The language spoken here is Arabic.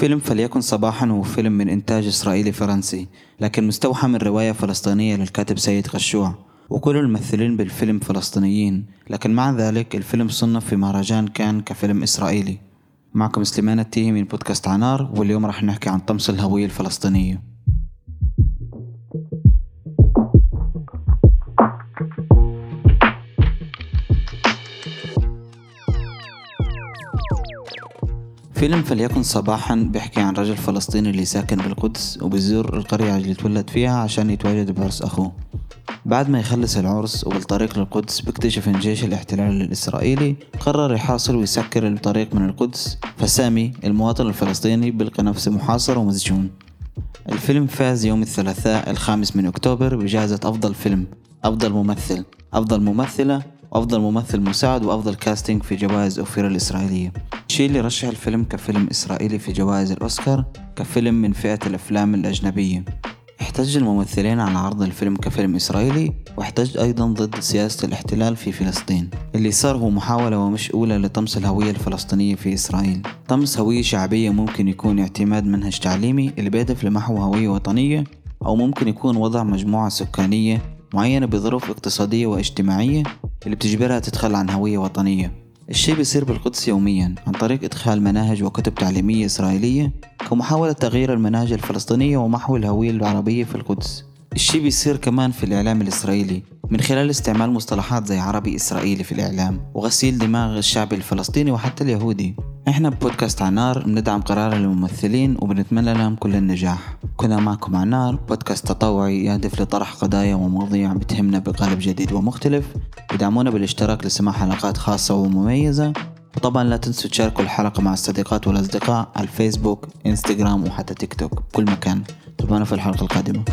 فيلم فليكن صباحا هو فيلم من إنتاج إسرائيلي فرنسي لكن مستوحى من رواية فلسطينية للكاتب سيد غشوع. وكل الممثلين بالفيلم فلسطينيين لكن مع ذلك الفيلم صنف في مهرجان كان كفيلم إسرائيلي. معكم سليمان التيهي من بودكاست عنار واليوم راح نحكي عن طمس الهوية الفلسطينية. فيلم فليكن صباحا بيحكي عن رجل فلسطيني اللي ساكن بالقدس وبيزور القرية اللي اتولد فيها عشان يتواجد بعرس أخوه. بعد ما يخلص العرس وبالطريق للقدس بيكتشف إن جيش الاحتلال الإسرائيلي قرر يحاصر ويسكر الطريق من القدس فسامي المواطن الفلسطيني بيلقى نفسه محاصر ومسجون الفيلم فاز يوم الثلاثاء الخامس من أكتوبر بجائزة أفضل فيلم أفضل ممثل أفضل ممثلة وافضل ممثل مساعد وأفضل كاستنج في جوائز أوفيرا الإسرائيلية. الشيء اللي رشح الفيلم كفيلم إسرائيلي في جوائز الأوسكار كفيلم من فئة الأفلام الأجنبية. احتج الممثلين على عرض الفيلم كفيلم إسرائيلي واحتج أيضا ضد سياسة الاحتلال في فلسطين. اللي صار هو محاولة ومش أولى لطمس الهوية الفلسطينية في إسرائيل. طمس هوية شعبية ممكن يكون اعتماد منهج تعليمي اللي بيهدف لمحو هوية وطنية أو ممكن يكون وضع مجموعة سكانية معينة بظروف اقتصادية واجتماعية اللي بتجبرها تتخلى عن هوية وطنية. الشيء بيصير بالقدس يوميا عن طريق إدخال مناهج وكتب تعليمية إسرائيلية كمحاولة تغيير المناهج الفلسطينية ومحو الهوية العربية في القدس. الشيء بيصير كمان في الإعلام الإسرائيلي من خلال استعمال مصطلحات زي عربي إسرائيلي في الإعلام وغسيل دماغ الشعب الفلسطيني وحتى اليهودي. إحنا ببودكاست عنار بندعم قرار الممثلين وبنتمنى لهم كل النجاح. كنا معكم عنار بودكاست تطوعي يهدف لطرح قضايا ومواضيع بتهمنا بقالب جديد ومختلف. ادعمونا بالاشتراك لسماع حلقات خاصة ومميزة. وطبعا لا تنسوا تشاركوا الحلقة مع الصديقات والأصدقاء على الفيسبوك إنستغرام وحتى تيك توك كل مكان. تابعونا في الحلقة القادمة.